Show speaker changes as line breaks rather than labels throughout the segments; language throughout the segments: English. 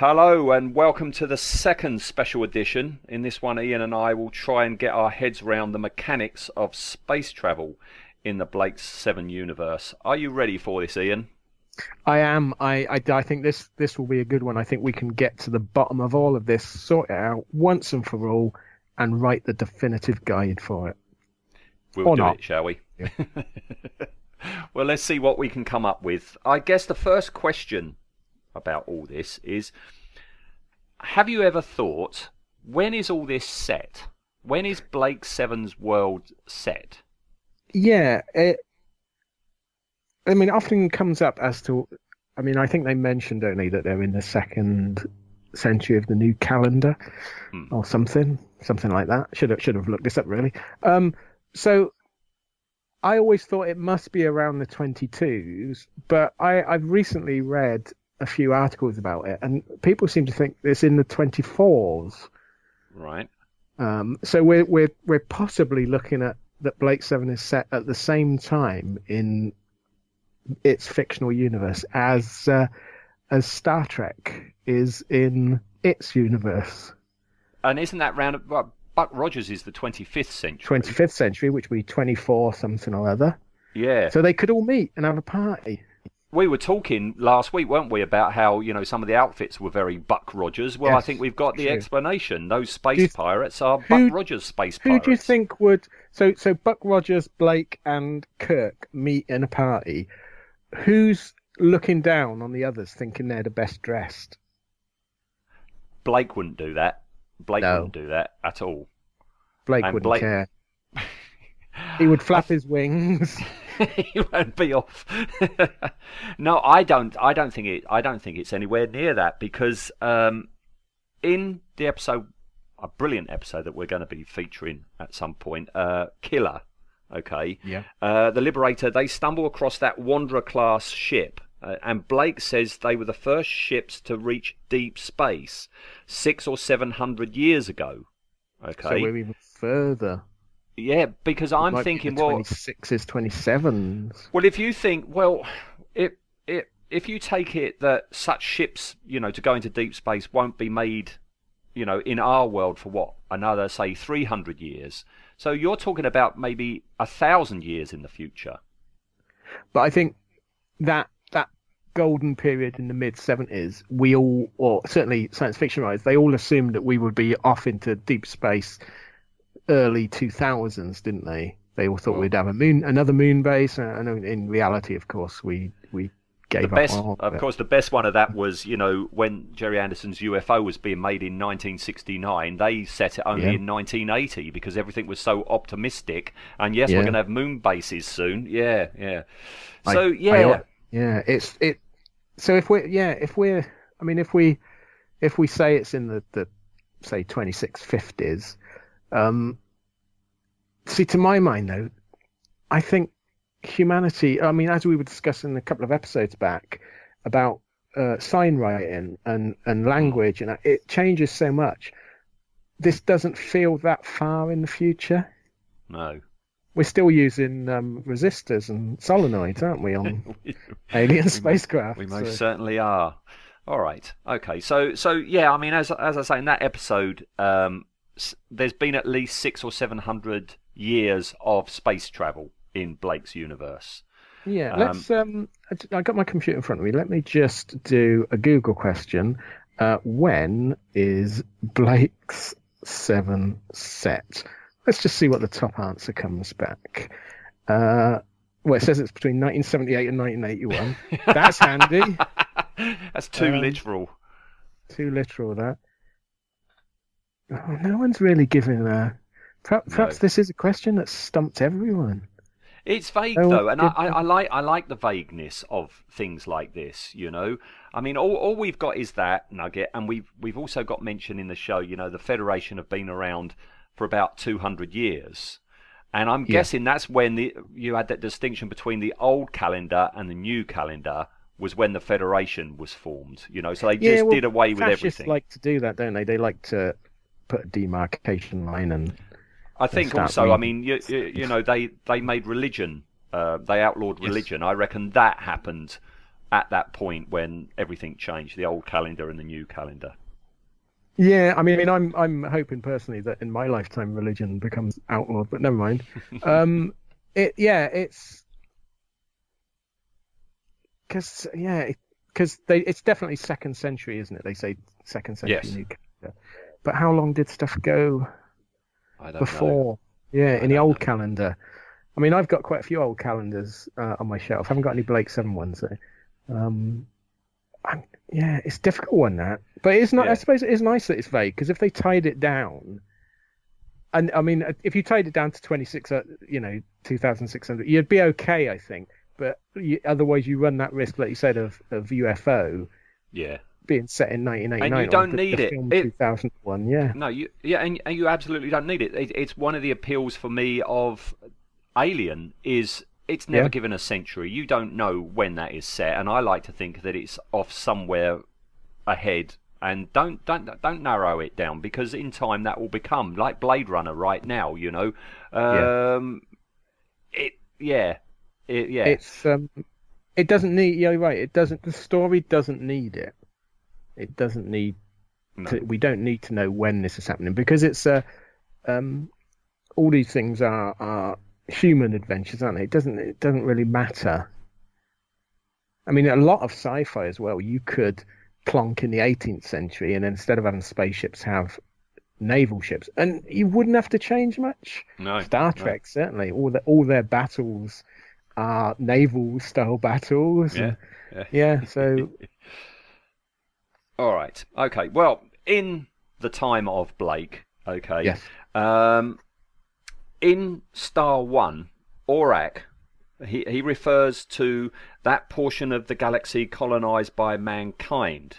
Hello and welcome to the second special edition. In this one, Ian and I will try and get our heads round the mechanics of space travel in the Blake 7 universe. Are you ready for this, Ian?
I am. I, I, I think this this will be a good one. I think we can get to the bottom of all of this, sort it out once and for all, and write the definitive guide for it.
We'll
Or
do
not.
it, shall we? well, let's see what we can come up with. I guess the first question about all this is Have you ever thought, when is all this set? When is Blake Seven's world set?
Yeah. It, I mean, often comes up as to. I mean, I think they mentioned only that they're in the second century of the new calendar,
Hmm.
or something, something like that. Should have should have looked this up really. Um, so. I always thought it must be around the 22s, but I, I've recently read a few articles about it, and people seem to think it's in the 24s.
Right.
Um, so we're we're we're possibly looking at that Blake Seven is set at the same time in its fictional universe as uh, as Star Trek is in its universe,
And isn't that round? Well, Buck Rogers is the 25th century.
25th century, which would be 24 something or other.
Yeah.
So they could all meet and have a party.
We were talking last week, weren't we, about how you know some of the outfits were very Buck Rogers. Well, I think we've got the
true.
explanation. Those space
you-
pirates are
who-
Buck Rogers space
Who
pirates.
do you think would so so Buck Rogers, Blake, and Kirk meet in a party? Who's looking down on the others, thinking they're the best dressed?
Blake wouldn't do that. Blake
No.
wouldn't do that at all.
Blake
And
wouldn't
Blake-
care. He would flap his wings.
he won't be off. no, I don't. I don't think it. I don't think it's anywhere near that because um, in the episode, a brilliant episode that we're going to be featuring at some point, uh, Killer. Okay.
Yeah.
Uh, the Liberator. They stumble across that Wanderer class ship. Uh, and Blake says they were the first ships to reach deep space six or seven hundred years ago. Okay.
So we're even further.
Yeah, because I'm thinking, well,
26s, 27s.
Well, if you think, well, if if if you take it that such ships, you know, to go into deep space won't be made, you know, in our world for what another say three hundred years. So you're talking about maybe a thousand years in the future.
But I think that that golden period in the mid 70s, we all, or certainly science fiction writers, they all assumed that we would be off into deep space early 2000s, didn't they? They all thought
Well-
we'd have a moon, another moon base, uh, and in reality, of course, we we gave
The
up
best,
all
of course, the best one of that was, you know, when Gerry Anderson's UFO was being made in 1969. They set it only
Yeah.
in 1980 because everything was so optimistic. And yes, we're going to have moon bases soon. Yeah, yeah. So
I
yeah,
al- yeah, it's it. So if we're yeah, if we're, I mean, if we if we say it's in the the say 2650s, um, see to my mind though, I think humanity. I mean, as we were discussing a couple of episodes back about uh, sign writing and and language, and it changes so much. This doesn't feel that far in the future.
no.
We're still using um, resistors and solenoids, aren't we, on alien spacecraft?
We most
so-
certainly are. All right. Okay. So so yeah. I mean, as as I say in that episode, um, there's been at least six or seven hundred years of space travel in Blake's universe.
Yeah,
Um,
let's. Um, I- got my computer in front of me. Let me just do a Google question. Uh, when is Blake's seven set? Let's just see what the top answer comes back. Uh, well, it says it's between 1978 and 1981. That's handy.
That's too
Um,
literal.
Too literal that. Oh, no one's really given a Perhaps, perhaps
No.
this is a question that stumped everyone.
It's vague
Oh,
though, and I, I, I like I like the vagueness of things like this. You know, I mean, all, all we've got is that nugget, and we've we've also got mention in the show. You know, the Federation have been around for about two hundred years, and I'm
Yeah.
guessing that's when the you had that distinction between the old calendar and the new calendar was when the Federation was formed. You know, so they just
well,
did away with everything.
like to do that, don't they? They like to put a demarcation line and
I think
start
also, I mean, you, you, you know, they, they made religion, uh, they outlawed
Yes.
religion. I reckon that happened at that point when everything changed, the old calendar and the new calendar.
Yeah, I mean, I'm I'm hoping personally that in my lifetime religion becomes outlawed, but never mind. um, it yeah, it's because yeah, because they it's definitely second century, isn't it? They say second century
Yes.
But how long did stuff go
I don't know.
before? Yeah, in the old calendar. I mean, I've got quite a few old calendars uh, on my shelf. I haven't got any Blake Seven ones though. Um, I'm, yeah, it's a difficult one that, but it's not.
Yeah.
I suppose it is nice that it's vague because if they tied it down, and I mean, if you tied it down to twenty six, uh, you know, two thousand six hundred, you'd be okay, I think. But you, otherwise, you run that risk, like you said, of, of UFO
Yeah.
Being set in nineteen eighty nine.
And you don't need it. It-
Two thousand one, yeah.
No, you, yeah, and, and you absolutely don't need it. it. It's one of the appeals for me of Alien is it's never
Yeah.
given a century. You don't know when that is set, and I like to think that it's off somewhere ahead. And don't don't don't narrow it down because in time that will become like Blade Runner right now. You know,
Yeah.
um, it yeah, it, yeah.
It's um, it doesn't need. Yeah, you're right. It doesn't. The story doesn't need it. It doesn't need.
No.
To, we don't need to know when this is happening because it's uh, um, all these things are are human adventures, aren't they? It doesn't. It doesn't really matter. I mean, a lot of sci-fi as well. You could plonk in the 18th century, and instead of having spaceships, have naval ships, and you wouldn't have to change much.
no,
Star
no.
Trek certainly all the all their battles are naval style battles.
Yeah, yeah.
yeah. So
All right. Okay. Well, in the time of Blake, okay.
yes,
Um, in Star One, Aurak, he, he refers to that portion of the galaxy colonized by mankind.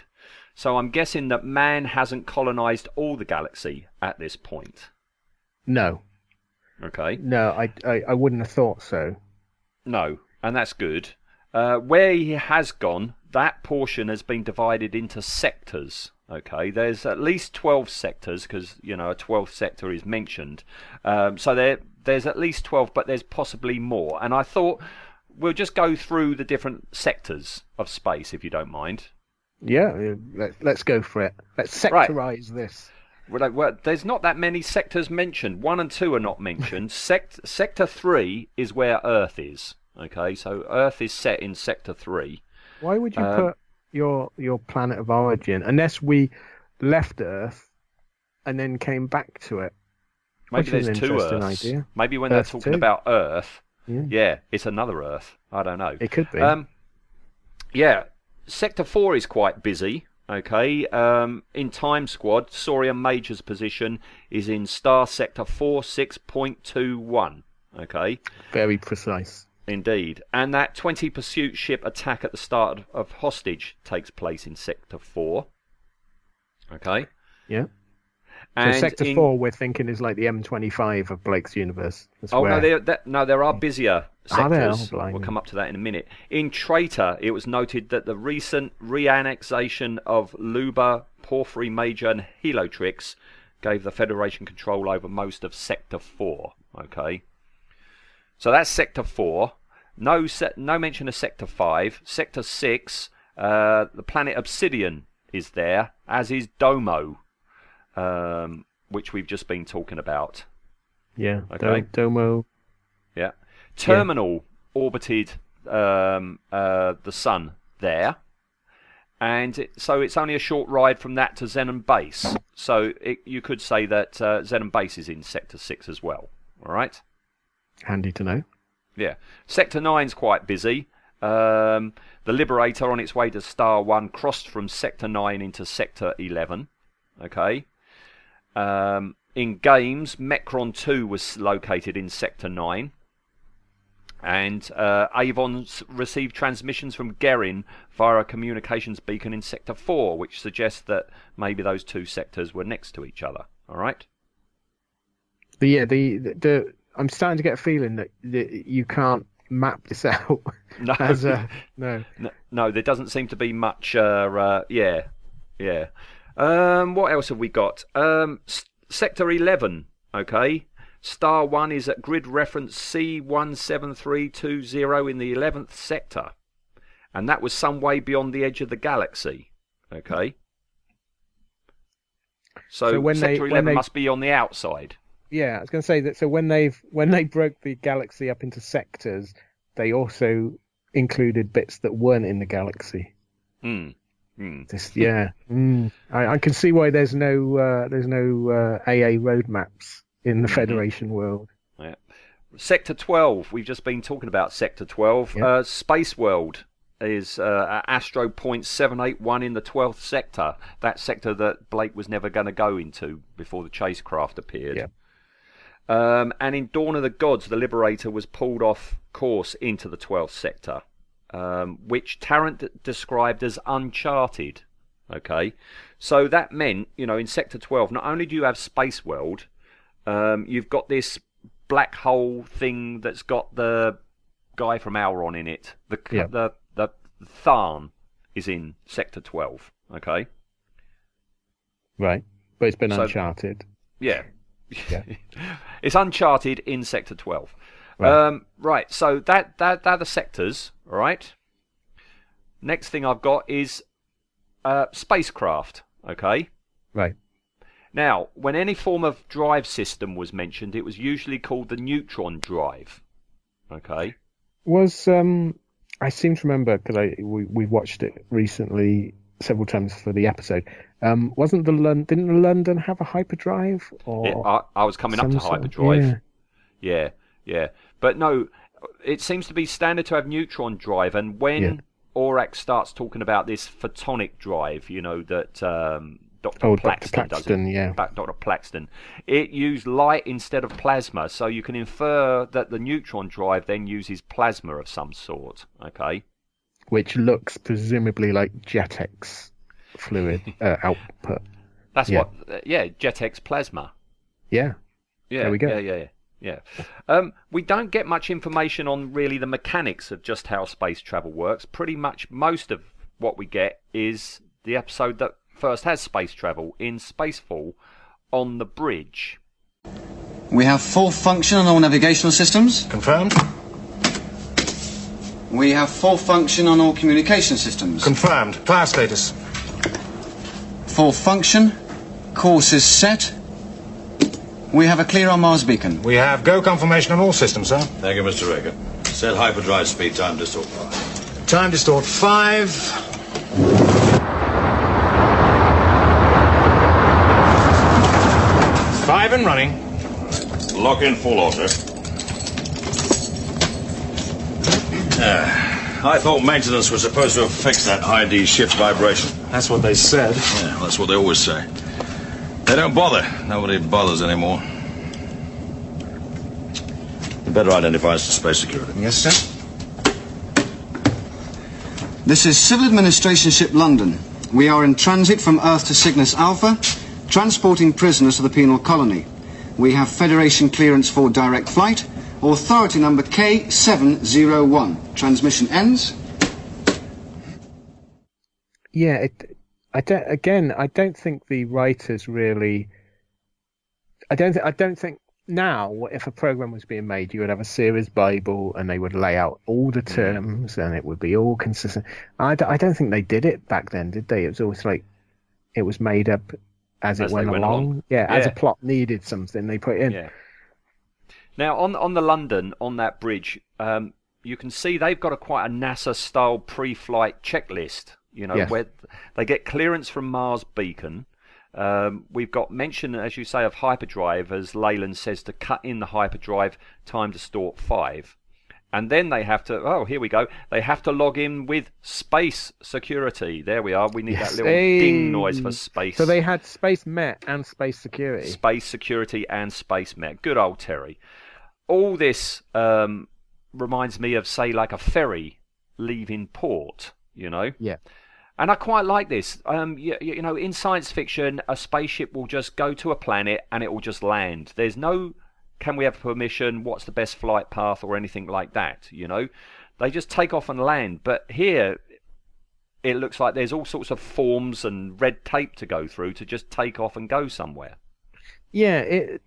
So I'm guessing that man hasn't colonized all the galaxy at this point.
no,
Okay.
no, I, I I wouldn't have thought so.
No, and that's good. Uh, where he has gone, that portion has been divided into sectors. Okay, there's at least 12 sectors because you know a 12th sector is mentioned. Um, so there, there's at least 12, but there's possibly more. And I thought we'll just go through the different sectors of space, if you don't mind.
Yeah, yeah, let, let's go for it. Let's
Right.
sectorize this.
Well, there's not that many sectors mentioned. One and two are not mentioned. Sect- sector three is where Earth is. Okay, so Earth is set in sector three.
Why would you
Um,
put your your planet of origin unless we left Earth and then came back to it?
Maybe
Which
there's
an
two Earths.
idea.
Maybe when
Earth
they're talking
two.
about Earth,
Yeah,
yeah, it's another Earth. I don't know.
it could be.
Um, yeah, Sector 4 is quite busy. Okay, um, in Time Squad, Saurian Major's position is in Star Sector 46.21. Okay,
Very precise.
Indeed. And that 20 pursuit ship attack at the start of Hostage takes place in Sector 4. Okay.
Yeah.
And
so Sector
in-
Four, we're thinking is like the M25 of Blake's universe. That's
Oh
where...
no, there, no, there are busier
Are there? Oh,
sectors. we'll come up to that in a minute. In Traitor, it was noted that the recent reannexation of Luba, Porphyry Major, and Helotrix gave the Federation control over most of Sector Four. Okay, so that's Sector Four. No, se- no mention of Sector Five. Sector Six, uh, the planet Obsidian is there, as is Domo, um, which we've just been talking about.
Yeah.
Okay.
Do- Domo.
Yeah. Terminal orbited um, uh, the sun there, and it, so it's only a short ride from that to Xenon Base. So it, you could say that uh, Xenon Base is in Sector Six as well. All right.
Handy to know.
Yeah. Sector Nine's quite busy. Um, the Liberator on its way to Star One crossed from Sector Nine into Sector Eleven. Okay. Um, in games, Mecron 2 was located in Sector 9. And uh, Avon received transmissions from Gerren via a communications beacon in Sector 4, which suggests that maybe those two sectors were next to each other. All right?
But yeah, the, the I'm starting to get a feeling that, that you can't map this out.
No.
as a, no.
no. No, there doesn't seem to be much. Uh, uh, yeah. Yeah. Um, what else have we got? Um, S- Sector 11, okay. Star 1 is at grid reference C17320 in the 11th sector. And that was some way beyond the edge of the galaxy, okay. So,
So when
Sector
they- when
11
they-
must be on the outside.
Yeah, I was going to say that. So when they've when they broke the galaxy up into sectors, they also included bits that weren't in the galaxy.
Hmm. Hmm.
This, yeah, mm. I, I can see why there's no uh, there's no uh, AA roadmaps in the
Mhm.
Federation world. Yeah.
Sector 12, we've just been talking about Sector 12.
Yeah.
Uh, Space World is uh, Astro Point 781 in the 12th sector. That sector that Blake was never going to go into before the chasecraft appeared.
Yeah.
Um, and in Dawn of the Gods, the Liberator was pulled off course into the 12th sector, um, which Tarrant d- described as uncharted. Okay, so that meant, you know, in Sector 12, not only do you have Space World, um, you've got this black hole thing that's got the guy from Auron in it. The
Yeah.
the the Thaarn is in Sector 12. Okay,
Right, but it's been
So-
uncharted.
yeah,
Yeah.
it's Uncharted in Sector 12.
Right.
Um, right, so that that that are the sectors. All right. Next thing I've got is uh, spacecraft. Okay.
Right.
Now, when any form of drive system was mentioned, it was usually called the neutron drive. Okay.
Was um, I seem to remember because I we we watched it recently several times for the episode. Um, wasn't the London didn't the London have a hyperdrive or
It- I, I was coming up to
sort of-
hyperdrive.
yeah.
Yeah, yeah. But no, it seems to be standard to have neutron drive, and when
Yeah.
Starts talking about this photonic drive, you know, that um, Dr.
Oh, Dr.
Plaxton does it,
yeah.
Dr. Plaxton, it used light instead of plasma, so you can infer that the neutron drive then uses plasma of some sort, okay?
Which looks presumably like Jetex fluid uh, output.
That's
Yeah.
what, uh, yeah, Jetex plasma.
Yeah,
Yeah,
There we go.
Yeah, yeah, yeah. yeah. Um, we don't get much information on really the mechanics of just how space travel works. Pretty much most of what we get is the episode that first has space travel in Spacefall on the bridge.
We have full function on all navigational systems.
Confirmed?
We have full function on all communication systems.
Confirmed. Power status.
full function. Course is set. We have a clear on Mars beacon.
We have go confirmation on all systems, sir.
Thank you, Mr. Raiker. Set hyperdrive speed time distort five.
Time distort five. Five and running.
Lock in full auto. Ah, I thought maintenance was supposed to have fixed that ID shift vibration.
That's what they said.
Yeah, well, that's what they always say. They don't bother. Nobody bothers anymore. You better identify us to space security.
Yes, sir. This is Civil Administration Ship London. We are in transit from Earth to Cygnus Alpha, transporting prisoners to the penal colony. We have Federation clearance for direct flight. Authority number K701. Transmission ends.
yeah. It, I don't. Again, I don't think the writers really. I don't. Th- I don't think now, if a program was being made, you would have a series bible and they would lay out all the mm. terms and it would be all consistent. I, d- I don't think they did it back then, did they? It was always like it was made up as,
As
it
they
went,
went
along.
along.
Yeah, as a plot needed something, they put it in.
Yeah. Now on on the London on that bridge, um, you can see they've got a quite a NASA style pre-flight checklist. You know
Yes.
where they get clearance from Mars beacon. Um, we've got mention, as you say, of hyperdrive, as Leyland says to cut in the hyperdrive time distort five. And then they have to, oh, here we go. They have to log in with space security. There we are. We need
Yes.
that little
Hey.
ding noise for space.
So they had Space Met and Space Security.
Space security and space met. Good old Terry. All this um, reminds me of, say, like a ferry leaving port, you know?
Yeah.
And I quite like this. Um, you, you know, in science fiction, a spaceship will just go to a planet and it will just land. There's no, can we have permission? What's the best flight path or anything like that? You know, they just take off and land. But here, it looks like there's all sorts of forms and red tape to go through to just take off and go somewhere.
Yeah, it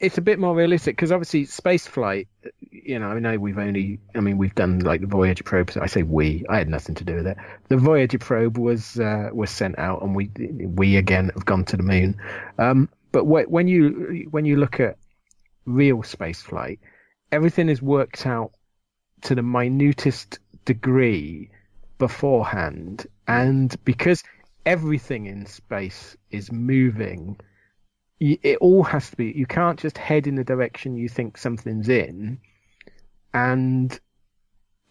it's a bit more realistic because obviously space flight. You know, I know we've only. I mean, we've done like the Voyager probe. I say we. I had nothing to do with it. The Voyager probe was uh, was sent out, and we we again have gone to the moon. Um, but wh- when you when you look at real space flight, everything is worked out to the minutest degree beforehand, and because everything in space is moving it all has to be you can't just head in the direction you think something's in and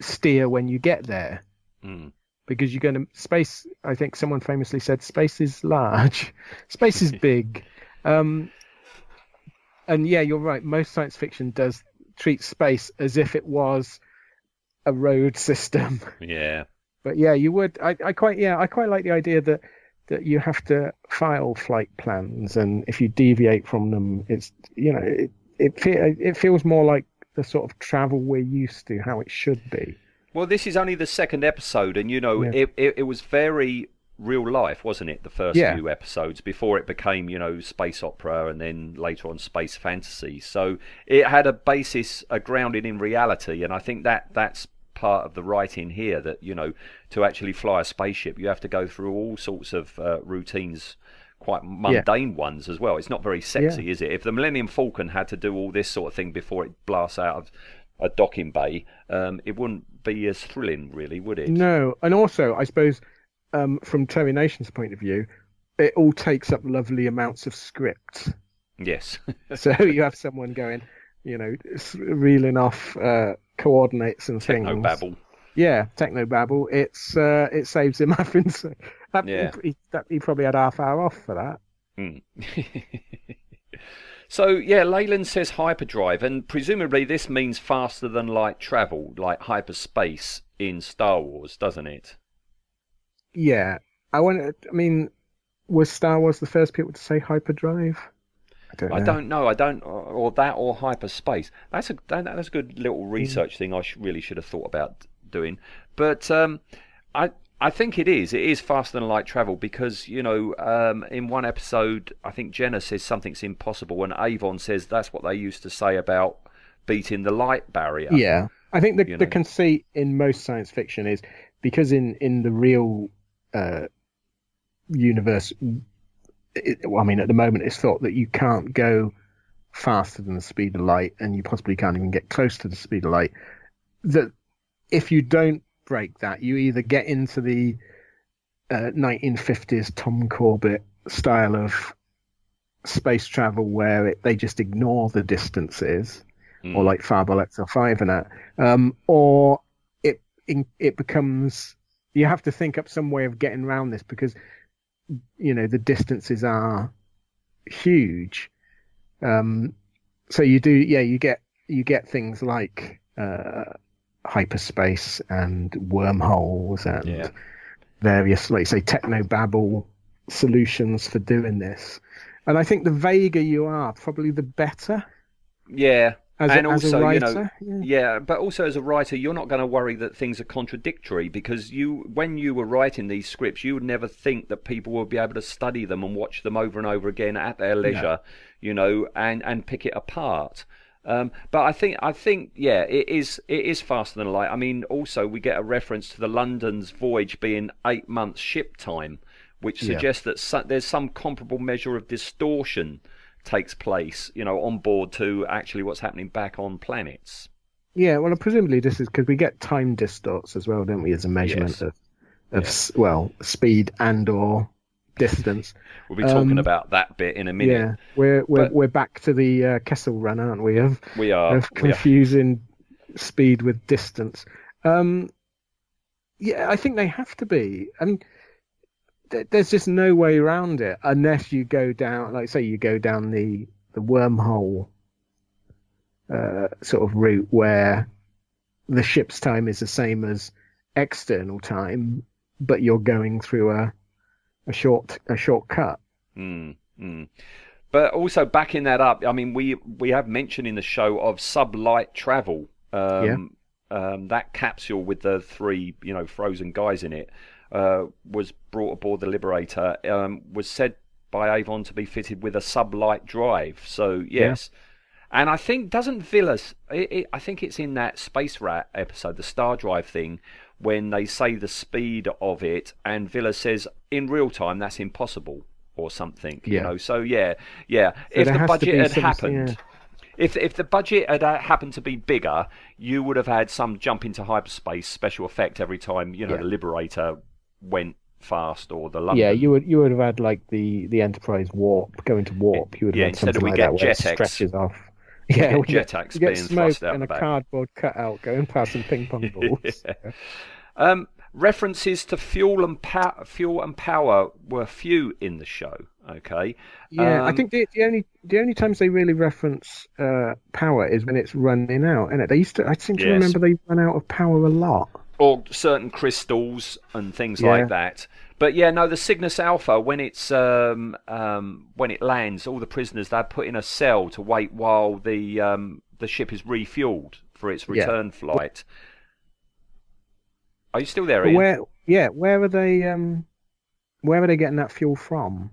steer when you get there
Mm.
because you're going to space i think someone famously said space is large space is big um and yeah you're right most science fiction does treat space as if it was a road system
Yeah.
but yeah, you would. I, I quite yeah, I quite like the idea that that you have to file flight plans, and if you deviate from them, it's you know it it, fe- it feels more like the sort of travel we're used to, how it should be.
Well, this is only the second episode, and you know,
Yeah.
it, it it was very real life, wasn't it? The first
Yeah.
few episodes before it became, you know, space opera, and then later on space fantasy. So it had a basis, a grounded in reality, and I think that that's part of the writing here. That you know, to actually fly a spaceship, you have to go through all sorts of uh, routines. Quite mundane ones as well. It's not very sexy, is it? If the Millennium Falcon had to do all this sort of thing before it blasts out of a docking bay, um, it wouldn't be as thrilling, really, would it?
No, and also I suppose um, from Terry Nation's point of view, it all takes up lovely amounts of script.
Yes.
So you have someone going, you know, reeling off uh, coordinates and things.
Techno babble.
Yeah, techno babble. It's uh, it saves him having to. That,
Yeah.
he, that, he probably had half hour off for that.
Hmm. so yeah, Leyland says hyperdrive, and presumably this means faster than light travel, like hyperspace in Star Wars, doesn't it?
Yeah, I want. I mean, was Star Wars the first people to say hyperdrive? I don't know.
I don't know. I don't, or, that, or hyperspace. That's a that's a good little research thing. I sh- really should have thought about doing. But um, I I think it is. It is faster than light travel because you know um, in one episode I think Jenna says something's impossible, and Avon says that's what they used to say about beating the light barrier.
Yeah, I think the
You
the
know.
conceit in most science fiction is because in in the real uh, universe, it, well, I mean, at the moment, it's thought that you can't go faster than the speed of light, and you possibly can't even get close to the speed of light. That if you don't break that, you either get into the uh, 1950s Tom Corbett style of space travel where it, they just ignore the distances
Mm.
or like Fireball XL5 and that, um, or it it becomes you have to think up some way of getting around this because you know the distances are huge. Um, so you do, yeah, you get you get things like uh, hyperspace and wormholes and
Yeah.
various, like say, technobabble solutions for doing this. And I think the vaguer you are, probably the better
Yeah.
As,
and
a,
also, you know,
yeah.
yeah, but also as a writer, you're not going to worry that things are contradictory because you, when you were writing these scripts, you would never think that people would be able to study them and watch them over and over again at their leisure, you know, and and pick it apart. Um, but I think I think yeah, it is it is faster than light. I mean, also we get a reference to the London's voyage being eight months ship time, which
Yeah.
suggests that so, there's some comparable measure of distortion takes place, you know, on board to actually what's happening back on planets.
Yeah, well, presumably this is because we get time distorts as well, don't we, as a measurement
Yes.
of, of s well, speed and or distance.
We'll be talking
Um,
about that bit in a minute.
Yeah, we're we're
But-
we're back to the uh, Kessel Run, aren't we? Of
We are.
of
we are.
confusing speed with distance. Um, yeah, I think they have to be. I mean, there's just no way around it unless you go down, like say, you go down the the wormhole uh, sort of route where the ship's time is the same as external time, but you're going through a a short a shortcut.
Mm, mm. But also backing that up, I mean, we we have mentioned in the show of sublight travel. Um,
Yeah.
um, that capsule with the three, you know, frozen guys in it uh, was brought aboard the Liberator. Um, was said by Avon to be fitted with a sublight drive. So yes. And I think doesn't Vila's? It, it, I think it's in that Space Rat episode, the Star Drive thing, when they say the speed of it, and Vila says in real time that's impossible or something. You know, so yeah, yeah.
So
if the budget had happened,
yeah.
if if the budget had uh, happened to be bigger, you would have had some jump into hyperspace special effect every time you know
Yeah.
the Liberator went fast or the London.
Yeah, you would you would have had like the the Enterprise warp going to warp. You would have
Yeah,
had
instead
something
we
like
get
that where it stretches off. Yeah, we get, get
being
smoke
thrust out
and a
back.
cardboard cutout going past some ping pong balls.
Um, references to fuel and pow- fuel and power were few in the show. Okay.
Yeah, I
Um,
think the, the only the only times they really reference uh, power is when it's running out, and it? they used to. I seem to
Yes.
remember they run out of power a lot.
Or certain crystals and things
Yeah.
like that. But yeah, no, the Cygnus Alpha when it's um, um, when it lands, all the prisoners they're put in a cell to wait while the um, the ship is refueled for its
Yeah.
return flight. Are you still there, Ian?
where, yeah, where are they? Um, where are they getting that fuel from?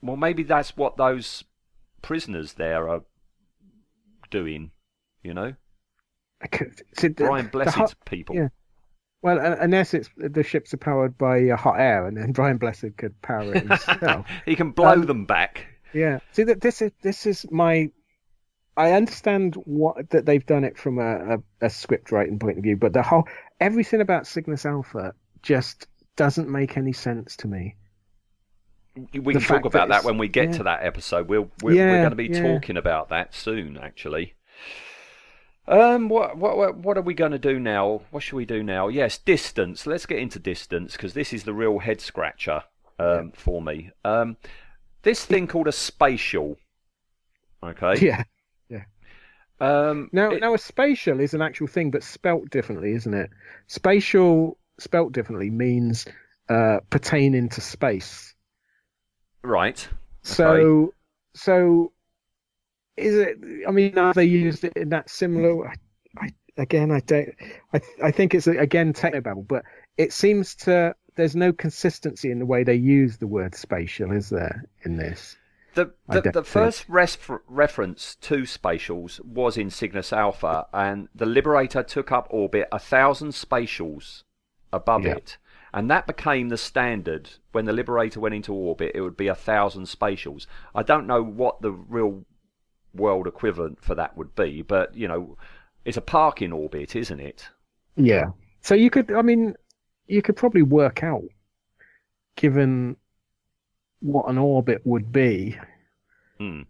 Well, maybe that's what those prisoners there are doing. You know,
see, the-
Brian
the
Blessed's
hot-
people.
yeah. Well, un- unless it's the ships are powered by uh, hot air, and then Brian Blessed could power it himself.
he can blow
Um,
them back.
Yeah. See that this is this is my. I understand what that they've done it from a, a, a script writing point of view, but the whole everything about Cygnus Alpha just doesn't make any sense to me.
We
the
can talk about that
it's-
when we get
yeah.
to that episode. We'll, we're, we're going to be
yeah.
talking about that soon, actually. Um, what what what- are we going to do now? What should we do now? Yes, distance. Let's get into distance because this is the real head scratcher um, for me. Um, this thing called a spatial. Okay.
Yeah.
Um,
Now,
it-
now a spatial is an actual thing, but spelt differently, isn't it? Spatial spelt differently means uh, pertaining to space.
right.
So, so is it? I mean, have they used it in that similar? I, I again, I don't. I I think it's again technobabble, but it seems to. There's no consistency in the way they use the word spatial, is there? In this,
The the, the first ref- reference to spatials was in Cygnus Alpha, and the Liberator took up orbit a thousand spatials above
Yeah.
it, and that became the standard. When the Liberator went into orbit, it would be a thousand spatials. I don't know what the real world equivalent for that would be, but you know, it's a parking orbit, isn't it?
yeah. So you could, I mean, you could probably work out, given what an orbit would be,
Hmm.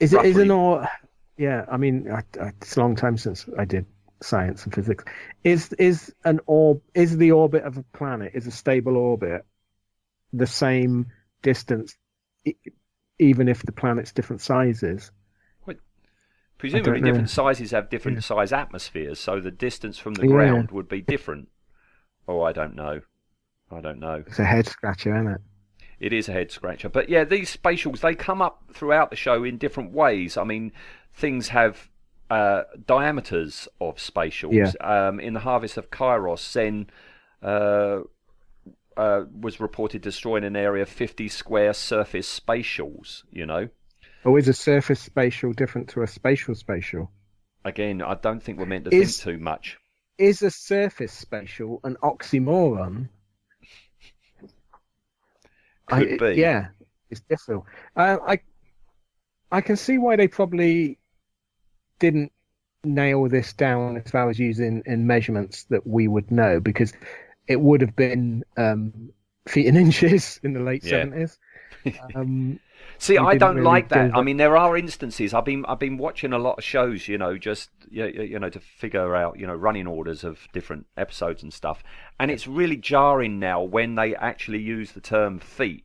Is it is
Roughly.
an or? Yeah, I mean, I, I, it's a long time since I did science and physics. Is is an orb? Is the orbit of a planet is a stable orbit the same distance, even if the planet's different sizes?
Presumably, different sizes have different
Yeah.
size atmospheres, so the distance from the
Yeah.
ground would be different. Oh, I don't know. I don't know.
It's a head scratcher, isn't it?
It is a head scratcher. But yeah, these spatials, they come up throughout the show in different ways. I mean, things have uh, diameters of spatials. Um, in the Harvest of Kairos, Zen uh, uh, was reported destroying an area of 50 square surface spatials, you know.
Or is a surface spatial different to a spatial spatial?
Again, I don't think we're meant to
Is-
think too much.
Is a surface spatial an oxymoron?
Could
I,
be.
Yeah, it's difficult. Uh, I I can see why they probably didn't nail this down as far as using in measurements that we would know because it would have been um, feet and inches in the late
Yeah.
seventies. Um,
See, I don't
really
like that. I mean, there are instances. I've been I've been watching a lot of shows, you know, just you you know to figure out you know running orders of different episodes and stuff, and it's really jarring now when they actually use the term feet.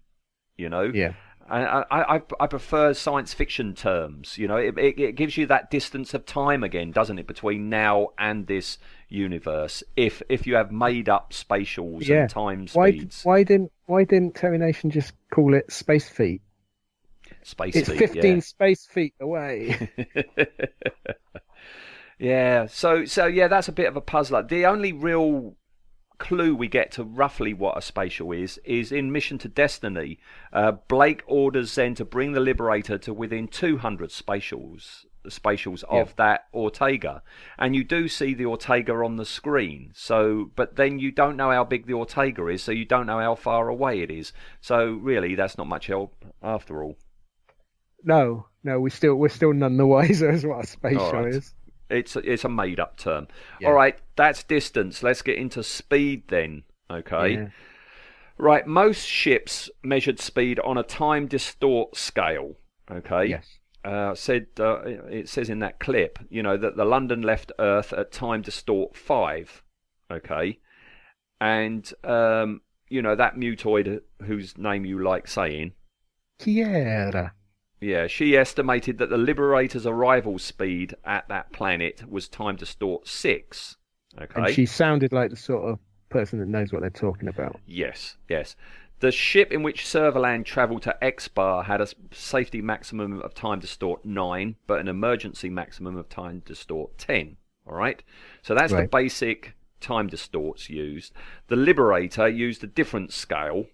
You know,
yeah,
and I, I, I prefer science fiction terms. You know, it, it, it gives you that distance of time again, doesn't it, between now and this universe? If if you have made up spatials
yeah.
and time
Why
speeds,
why didn't why didn't Terry Nation just call it space feet?
space
It's
feet,
15
yeah.
space feet away.
yeah. So so yeah, that's a bit of a puzzler. The only real clue we get to roughly what a spatial is is in Mission to Destiny. Uh, Blake orders Zen to bring the Liberator to within 200 spatials spatials of that Ortega, and you do see the Ortega on the screen. So, but then you don't know how big the Ortega is, so you don't know how far away it is. So really, that's not much help after all.
no, no, we still we're still none the wiser as what a spatial
right.
is.
It's it's a made up term.
Yeah.
All right, that's distance. Let's get into speed then. Okay.
Yeah.
Right, most ships measured speed on a time distort scale. Okay.
Yes.
Uh, said uh, it says in that clip, you know, that the London left Earth at time distort five. Okay. And um, you know that mutoid whose name you like saying.
Kiera.
Yeah, she estimated that the Liberator's arrival speed at that planet was time distort six. Okay.
And she sounded like the sort of person that knows what they're talking about.
Yes, yes. The ship in which Servalan travelled to X-Bar had a safety maximum of time distort 9, but an emergency maximum of time distort 10. All right? So that's the basic time distorts used. The Liberator used a different scale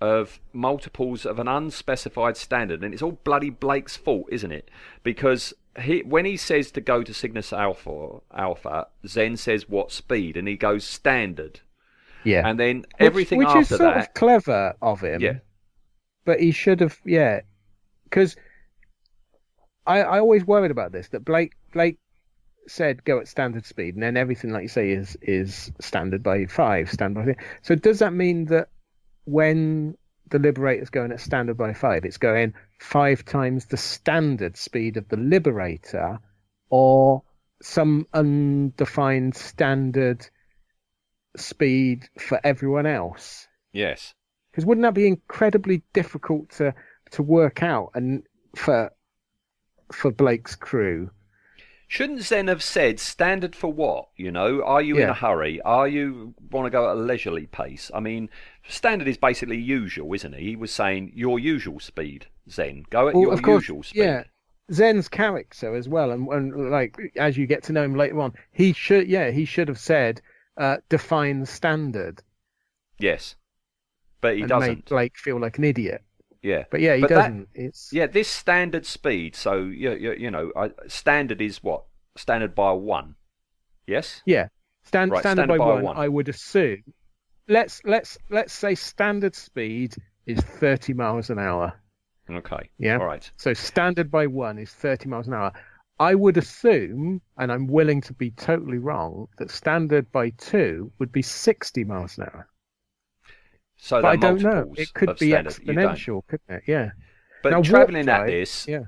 of multiples of an unspecified standard, and it's all bloody Blake's fault, isn't it? Because he, when he says to go to Cygnus Alpha, Alpha, Zen says what speed, and he goes standard.
Yeah.
And then
Which-
everything
which,
after
is sort
that,
of clever of him.
Yeah.
But he should have, yeah, because I I always worried about this that Blake Blake said go at standard speed, and then everything like you say is is standard by five, standard by. So does that mean that when the Liberator's going at standard by five, it's going five times the standard speed of the Liberator, or some undefined standard speed for everyone else?
yes.
Because wouldn't that be incredibly difficult to to work out and for for Blake's crew?
Shouldn't Zen have said standard for what? You know, are you in a hurry? Are you want to go at a leisurely pace? I mean, standard is basically usual, isn't it? He was saying your usual speed, Zen. Go at
Well,
your
course,
usual speed.
yeah. Zen's character as well, and, and like as you get to know him later on, he should yeah he should have said uh, define standard
Yes, but he
and
doesn't.
make Blake feel like an idiot.
Yeah,
But yeah, he
But
doesn't. It's
yeah. This standard speed. So you you, you know, I, standard is what standard by one. Yes.
yeah stand,
Right,
standard,
standard
by,
by
one,
one.
I would assume. Let's let's let's say standard speed is thirty miles an hour.
Okay.
Yeah.
All right.
So standard by one is 30 miles an hour. I would assume, and I'm willing to be totally wrong, that standard by two would be 60 miles an hour.
So
but I don't know. It could be
standard.
Exponential, couldn't it? Yeah.
But
Now,
traveling at this,
Yeah.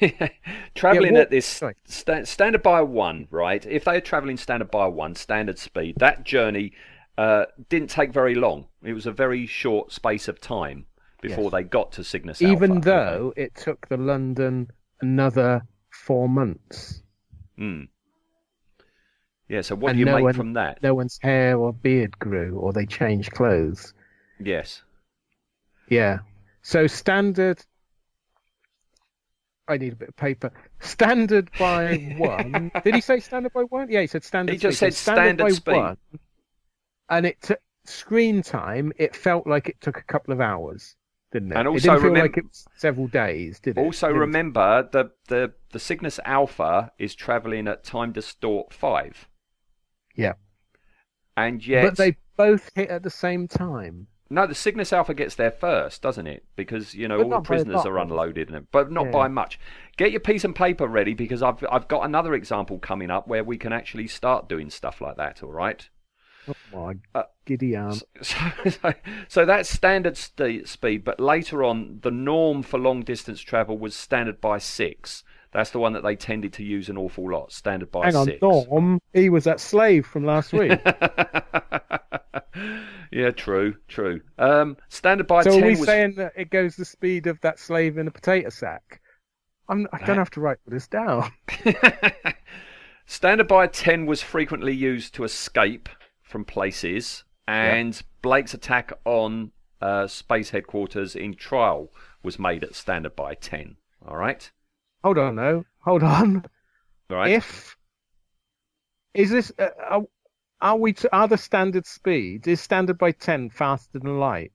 traveling
warp-
at this sta- standard by one, right? If they're traveling standard by one, standard speed, that journey uh, didn't take very long. It was a very short space of time before
Yes.
they got to Cygnus
Even
Alpha,
though it took the London another four months.
Hmm. Yeah. So what
and
do you
no
make
one,
from that?
No one's hair or beard grew, or they changed clothes.
Yes.
Yeah. So standard. I need a bit of paper. Standard by one. Did he say standard by one? Yeah, he said standard.
He just
speed.
said standard
by
speed.
one, and it took screen time. It felt like it took a couple of hours, didn't it?
And
it
also
didn't feel
remem-
like it was several days, did it?
Also,
It
remember the the the Cygnus Alpha is traveling at time distort five,
Yeah,
and yet
but they both hit at the same time.
No, the Cygnus Alpha gets there first, doesn't it? Because you know
But
all the
not by a
prisoners are unloaded, and but not
Yeah.
by much. Get your piece and paper ready because I've I've got another example coming up where we can actually start doing stuff like that. All right.
Oh my
Uh,
giddy arm.
So, so, so that's standard st- speed, but later on, the norm for long distance travel was standard by six. That's the one that they tended to use an awful lot. Standard by
Hang on,
six.
Norm. He was that slave from last week.
yeah, true, true. Um, standard by
so are
ten
we
was
saying that it goes the speed of that slave in a potato sack? I'm, I don't have to write this down.
Standard by 10 was frequently used to escape from places, and Blake's attack on uh, space headquarters in Trial was made at standard by 10. All right?
Hold on, no. Hold on.
All right?
If is this uh, are, are we to, are the standard speed is standard by ten faster than light?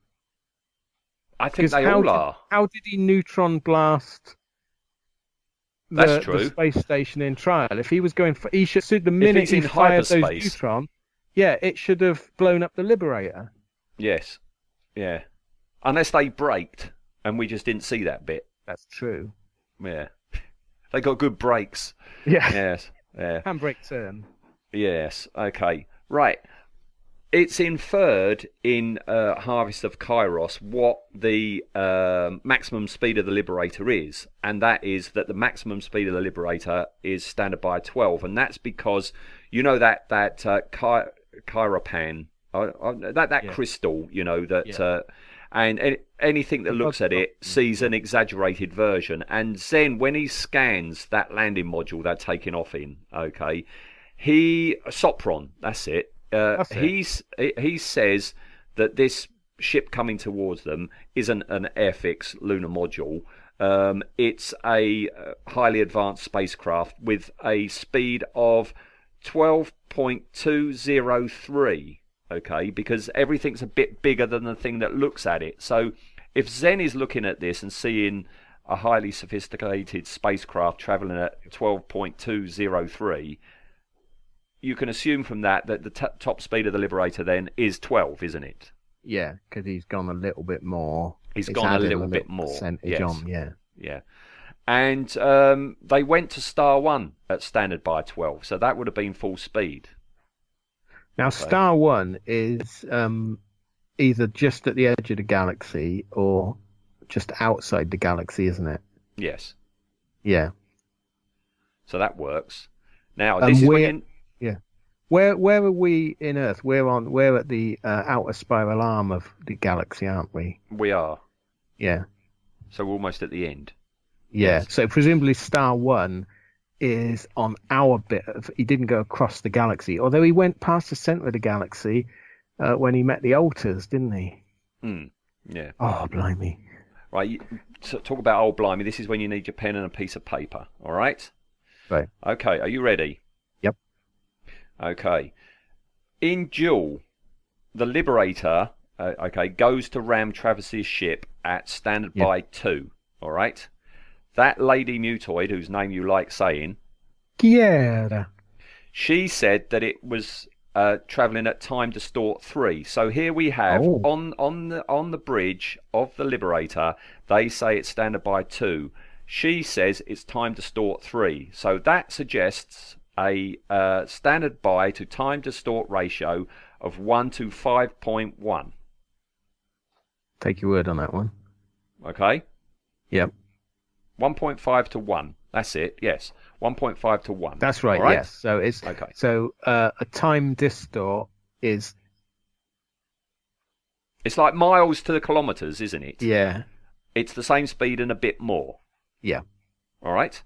I think they
how
all
did-
are.
How did he neutron blast? The,
That's true.
The space station in trial. If he was going, for, he should. So the minute
he's
he
in
fired those
hyperspace-
neutron, yeah, it should have blown up the Liberator.
Yes. Yeah. Unless they braked, and we just didn't see that bit.
That's true.
Yeah. They got good brakes.
Yeah.
Yes. Yeah.
Handbrake turn.
Yes. Okay. Right. It's inferred in uh, Harvest of Kairos what the um maximum speed of the Liberator is, and that is that the maximum speed of the Liberator is standard by 12, and that's because you know that that uh, Ky- Kairopan, that that
Yeah.
crystal, you know that.
Yeah.
Uh, and any, anything that looks at it sees an exaggerated version. And Zen, when he scans that landing module they're taking off in, okay, he Sopron, that's it. Uh,
That's
he's he he says that this ship coming towards them isn't an Airfix lunar module. Um, it's a uh, highly advanced spacecraft with a speed of 12.203. Okay, because everything's a bit bigger than the thing that looks at it. So if Zen is looking at this and seeing a highly sophisticated spacecraft traveling at 12.203, you can assume from that that the t- top speed of the Liberator then is 12, isn't it?
Yeah, because he's gone a little bit more.
He's
It's
gone a
added
little bit more,
Percentage
yes.
on, yeah.
Yeah. And um, they went to Star 1 at standard by 12, so that would have been full speed.
Now, Star One is um, either just at the edge of the galaxy or just outside the galaxy, isn't it?
Yes.
Yeah.
So that works. Now,
Um,
this is
where-
when you,
Where where are we in Earth? We're on we're at the uh, outer spiral arm of the galaxy, aren't we?
we are.
Yeah.
So we're almost at the end.
Yeah. So presumably Star One is on our bit of. He didn't go across the galaxy, although he went past the center of the galaxy uh, when he met the Altas, didn't he?
Hmm. Yeah.
Oh, blimey.
Right. You, so talk about old blimey. This is when you need your pen and a piece of paper. All right.
Right.
Okay. Are you ready?
Yep.
Okay. In Duel, the Liberator, uh, okay, goes to ram Travis's ship at standard
Yep.
by two. All right. That lady mutoid, whose name you like saying,
Kiera.
she said that it was uh, traveling at time distort three. So here we have
Oh.
on on the on the bridge of the Liberator, they say it's standard by two. She says it's time distort three. So that suggests a uh, standard by to time distort ratio of one to five point one.
Take your word on that one.
Okay,
Yep.
One point five to one. That's it. Yes, one point five to one.
That's right.
Right?
Yes. So it's
Okay.
so uh, a time distort is
It's like miles to the kilometers, isn't it?
yeah
It's the same speed and a bit more.
yeah
All right.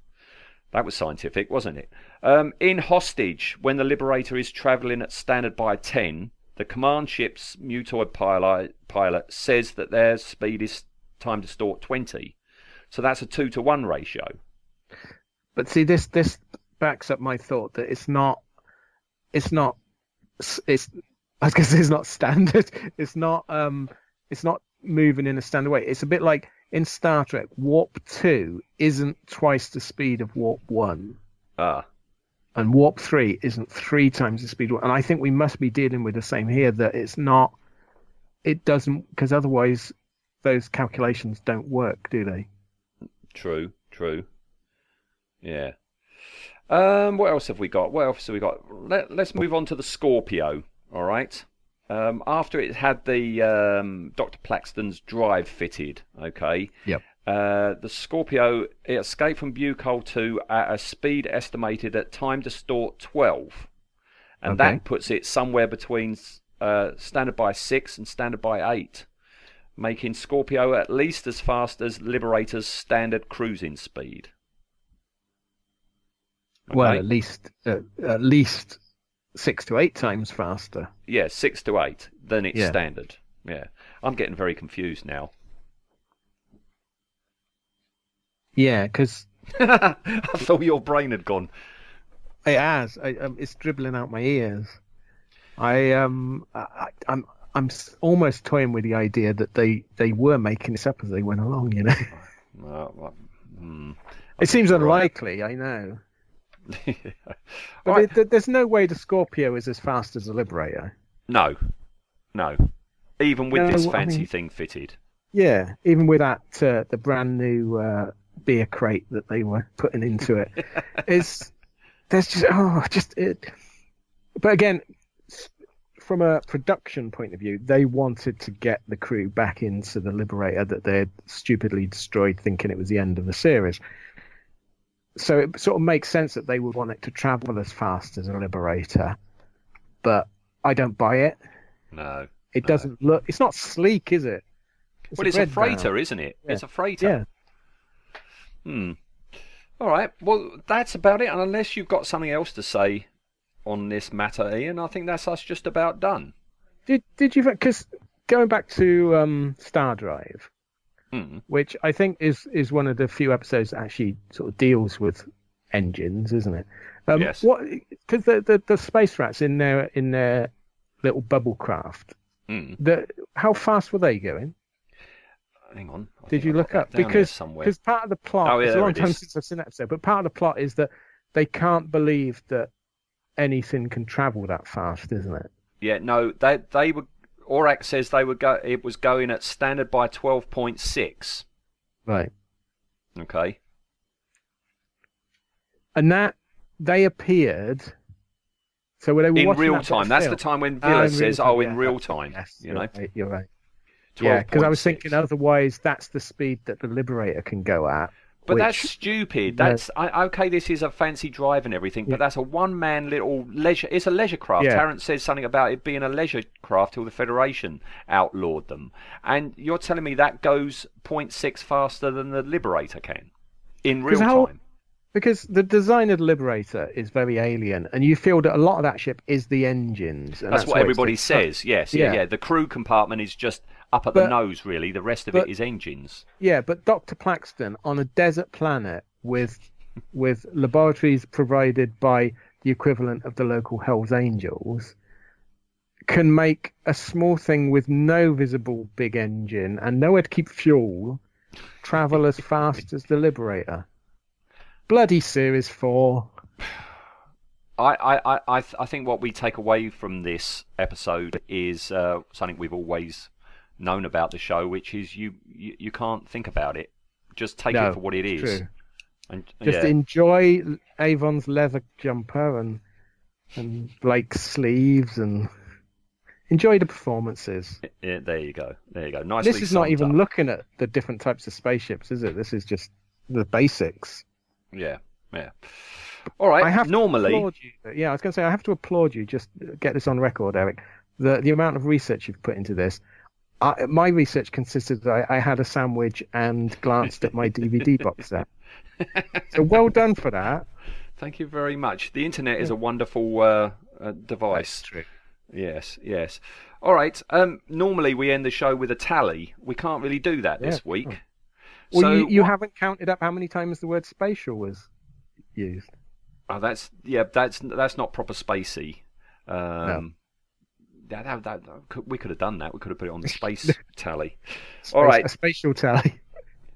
That was scientific, wasn't it? Um, in Hostage, when the Liberator is travelling at standard by 10, the command ship's mutoid pilot, pilot says that their speed is time distort 20. So that's a 2 to 1 ratio.
But see, this this backs up my thought that it's not, it's not, it's. I say it's not standard. It's not um, it's not moving in a standard way. It's a bit like in Star Trek, warp two isn't twice the speed of warp one,
Ah,
and warp three isn't three times the speed. And I think we must be dealing with the same here. That it's not, it doesn't because otherwise those calculations don't work, do they?
True, true. Yeah. Um, what else have we got? What else have we got? Let, let's move on to the Scorpio. all right. Um, after it had the um, Dr. Plaxton's drive fitted, okay.
Yep.
Uh, the Scorpio it escaped from Bucol 2 at a speed estimated at time distort 12, and
Okay.
that puts it somewhere between uh, standard by 6 and standard by 8, making Scorpio at least as fast as Liberator's standard cruising speed.
Well, at least uh, at least six to eight times faster.
Yeah, six to eight than its
Yeah.
standard. Yeah, I'm getting very confused now.
Yeah, because
I thought your brain had gone.
it has. I, um, it's dribbling out my ears. I um, I, I- I'm I'm almost toying with the idea that they they were making this up as they went along. You know,
Uh, well, hmm.
it seems
Right.
unlikely. I know, but
Right.
it, there's no way the Scorpio is as fast as the Liberator.
No, no. Even with
No,
this
I
fancy
mean-
thing fitted.
Yeah, even with that uh, the brand new uh, beer crate that they were putting into it, is there's just oh just it. But again, from a production point of view, they wanted to get the crew back into the Liberator that they had stupidly destroyed, thinking it was the end of the series. So it sort of makes sense that they would want it to travel as fast as a Liberator, but I don't buy it.
No.
It
No.
doesn't look. It's not sleek, is it?
well, it's a
bread barrel.
freighter, isn't it?
Yeah.
It's a freighter.
Yeah.
Hmm. All right. Well, that's about it. And unless you've got something else to say on this matter, Ian, I think that's us just about done.
Did did you? Because going back to um, Star Drive,
Hmm.
which I think is is one of the few episodes that actually sort of deals with engines, isn't it? Um,
Yes.
What? Because the, the the space rats in their in their little bubble craft.
Hmm.
The how fast were they going?
Hang on. I
Did you
I've
look up?
that down here
Because because part of the plot.
Oh, yeah,
it's a long
it
time
is.
since I've seen that episode, but part of the plot is that they can't believe that anything can travel that fast, isn't it?
Yeah, no, they they were. Aurak says they were go. It was going at standard by twelve point six.
Right.
Okay.
and that they appeared. So when they were
In real time. That's the time when
Oh, Vila real
says,
time,
"Oh, in
yeah,
real time."
Yes,
you know,
right, you're right. Yeah, because I was thinking otherwise that's the speed that the Liberator can go at.
But
which-
that's stupid. That's I, okay. This is a fancy drive and everything, but
Yeah.
that's a one-man little leisure. It's a leisure craft.
Yeah.
Tarrant says something about it being a leisure craft till the Federation outlawed them, and you're telling me that goes 0.6 faster than the Liberator can in real
how-
time.
Because the design of the Liberator is very alien, and you feel that a lot of that ship is the engines. And
That's,
that's,
what everybody says. Yes, yeah.
Yeah.
The crew compartment is just up at the nose, really. The rest of
but-
it is engines.
Yeah, but Dr. Plaxton on a desert planet with with laboratories provided by the equivalent of the local Hell's Angels can make a small thing with no visible big engine and nowhere to keep fuel travel as fast as the Liberator. Bloody Series 4.
I, I, I, I, th- I think what we take away from this episode is uh, something we've always known about the show, which is you, you, you can't think about it. Just take
No,
it for what it is.
true.
And,
Just
yeah.
enjoy Avon's leather jumper and and Blake's sleeves and enjoy the performances.
Yeah, there you go. There you go. Nicely
this is not even
up.
looking at the different types of spaceships, is it? This is just the basics.
Yeah, yeah. All right.
I have
normally,
you. Yeah, I was going to say I have to applaud you. Just get this on record, Eric. The the amount of research you've put into this. I, my research consisted. I, I had a sandwich and glanced at my DVD box set. So well done for that.
thank you very much. The internet is a wonderful uh, uh, device. Yes, yes. All right. Um, normally we end the show with a tally. We can't really do that this
Yeah.
week.
Well,
so
you, you
what-
haven't counted up how many times the word spatial was used.
Oh, that's yeah. That's that's not proper spacey. Um, that, that, that, that could- we could have done that. We could have put it on the space tally. All
Space-
right.
A spatial tally.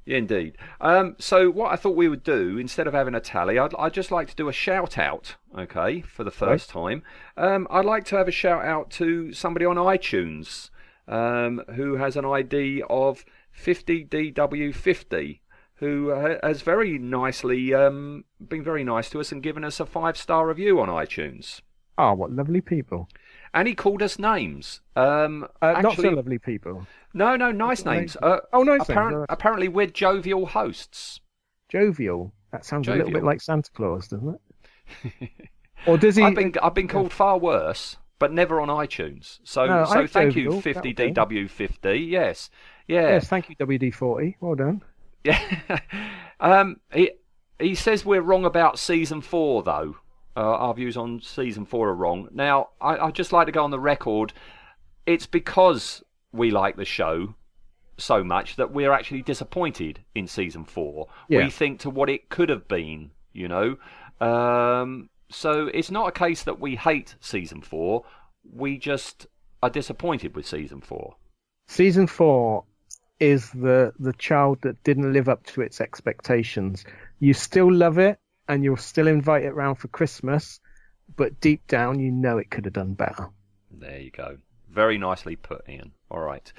Yeah, indeed. Um, so what I thought we would do instead of having a tally, I'd, I'd just like to do a shout out. Okay, for the first time, um, I'd like to have a shout out to somebody on iTunes um, who has an ID of 50DW50. Who uh, has very nicely um, been very nice to us and given us a five star review on iTunes.
Oh, what lovely people.
and he called us names. Um,
Uh, not so lovely people.
no, no, nice names. Uh,
Oh, nice
apparent-
that's-
Apparently, we're jovial hosts.
Jovial. That sounds a little bit like Santa Claus, doesn't it? or does he?
I've been I've been called far worse, but never on iTunes. So
No,
so
I'm
thank you, 50DW50. Yes, yeah,
Yes, thank you, WD-40. Well done.
yeah. um, he he says we're wrong about season four, though. Uh, our views on season four are wrong. Now, I I just like to go on the record. It's because we like the show so much that we're actually disappointed in season four.
Yeah.
We think to what it could have been, you know. Um, so it's not a case that we hate season four. We just are disappointed with season four.
Season four is the the child that didn't live up to its expectations. You still love it, and you'll still invite it round for Christmas, but deep down, you know it could have done better.
There you go. Very nicely put, Ian. All right.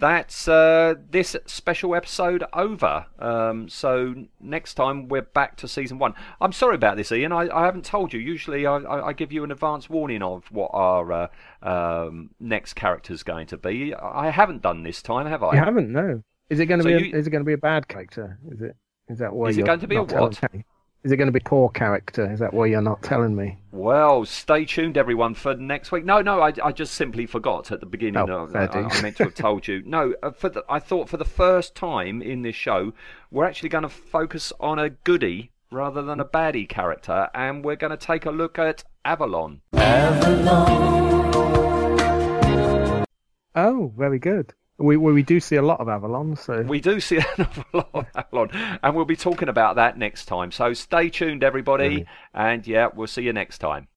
That's uh, this special episode over. Um, so next time we're back to season one. I'm sorry about this, Ian. I, I haven't told you. Usually I, I, I give you an advance warning of what our uh, um, next character's going to be. I haven't done this time, have I?
You haven't, no. Is it going to
So
be? A,
you-
is it going to be a bad character? Is it? Is that why
Is it going to be a what?
telling? Is it going to be a poor character? Is that why you're not telling me?
Well, stay tuned, everyone, for next week. No, no, I, I just simply forgot at the beginning.
Oh,
of-
fair
I, I meant to have told you. No, uh, for the, I thought for the first time in this show, we're actually going to focus on a goodie rather than a baddie character, and we're going to take a look at Avalon. Avalon.
Oh, very good. We we, we do see a lot of Avalon, so
We do see an awful lot of Avalon, and we'll be talking about that next time. So stay tuned, everybody, and yeah, we'll see you next time.